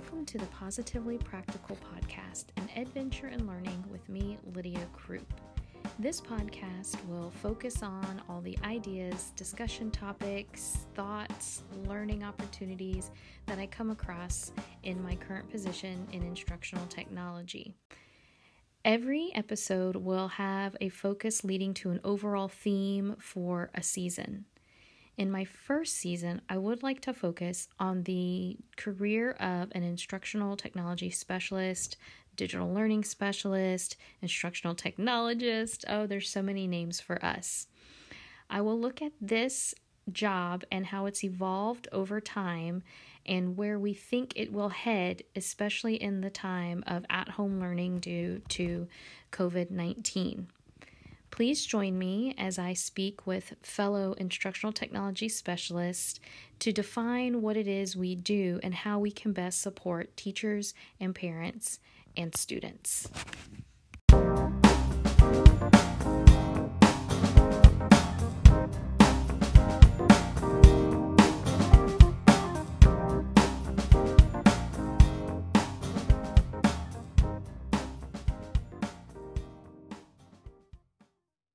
Welcome to the Positively Practical Podcast, an adventure in learning with me, Lydia Krupp. This podcast will focus on all the ideas, discussion topics, thoughts, learning opportunities that I come across in my current position in instructional technology. Every episode will have a focus leading to an overall theme for a season. In my first season, I would like to focus on the career of an instructional technology specialist, digital learning specialist, instructional technologist. Oh, there's so many names for us. I will look at this job and how it's evolved over time and where we think it will head, especially in the time of at home learning due to COVID 19. Please join me as I speak with fellow instructional technology specialists to define what it is we do and how we can best support teachers and parents and students.